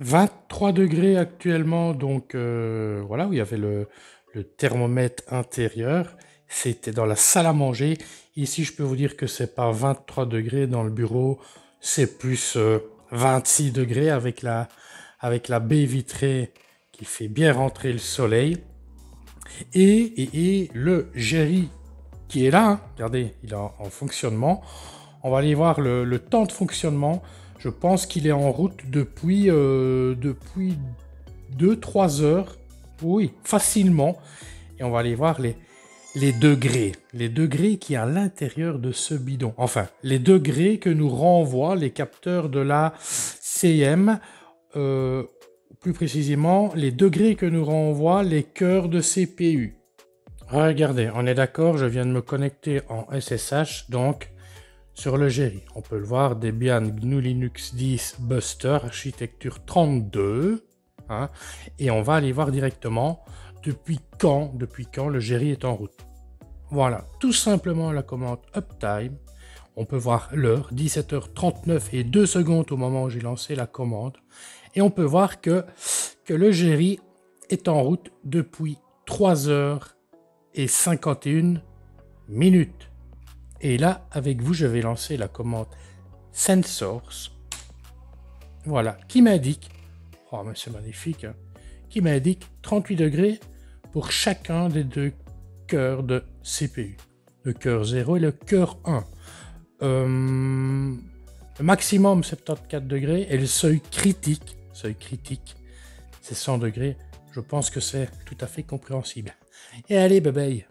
23 degrés actuellement, donc euh, voilà, où il y avait le, thermomètre intérieur. C'était dans la salle à manger. Ici, je peux vous dire que c'est pas 23 degrés dans le bureau, c'est plus 26 euh, degrés avec la, avec la baie vitrée qui fait bien rentrer le soleil. Et, le Jerry qui est là, hein, regardez, il est en, fonctionnement. On va aller voir le, temps de fonctionnement. Je pense qu'il est en route depuis, euh, depuis 2-3 heures. Oui, facilement. Et on va aller voir les, les degrés. Les degrés qui à l'intérieur de ce bidon. Enfin, les degrés que nous renvoient les capteurs de la CM. Euh, plus précisément, les degrés que nous renvoient les cœurs de CPU. Regardez, on est d'accord, je viens de me connecter en SSH, donc sur le Jerry. On peut le voir, Debian GNU Linux 10 Buster, architecture 32. Hein, et on va aller voir directement depuis quand, depuis quand le Jerry est en route. Voilà, tout simplement la commande uptime. On peut voir l'heure, 17h39 et 2 secondes au moment où j'ai lancé la commande. Et on peut voir que, le Jerry est en route depuis 3 heures et 51 minutes. Et là, avec vous, je vais lancer la commande sensors. Voilà, qui m'indique, oh mais c'est magnifique, hein, qui m'indique 38 degrés pour chacun des deux cœurs de CPU. Le cœur 0 et le cœur 1. Euh, le maximum 74 degrés et le seuil critique, seuil critique, c'est 100 degrés. Je pense que c'est tout à fait compréhensible. Et allez, bye.